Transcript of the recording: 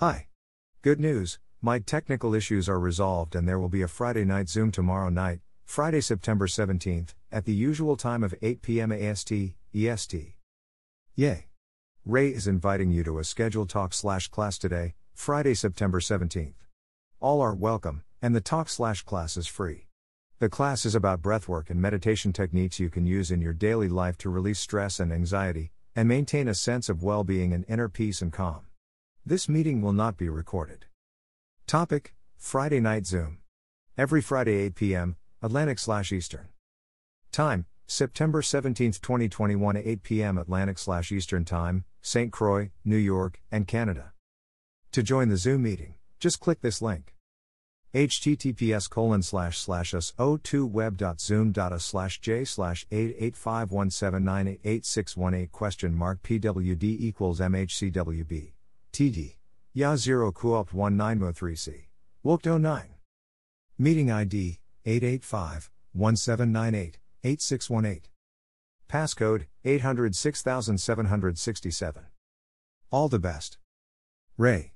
Hi. Good news, my technical issues are resolved and there will be a Friday night Zoom tomorrow night, Friday, September 17th, at the usual time of 8 p.m. AST, EST. Yay! Ray is inviting you to a scheduled talk slash class today, Friday, September 17th. All are welcome, and the talk slash class is free. The class is about breathwork and meditation techniques you can use in your daily life to release stress and anxiety, and maintain a sense of well being and inner peace and calm. This meeting will not be recorded. Topic Friday Night Zoom. Every Friday 8 p.m., Atlantic slash Eastern. Time September 17, 2021 8 p.m. Atlantic slash Eastern Time, St. Croix, New York, and Canada. To join the Zoom meeting, just click this link. https colon slash slash us 02 web.zoom.us slash j slash 88517988618 question mark pwd equals mhcwb TD. Ya 0 Kuop 1903C. Wokdo 9. Meeting ID 885 1798 8618. Passcode 806767. All the best. Ray.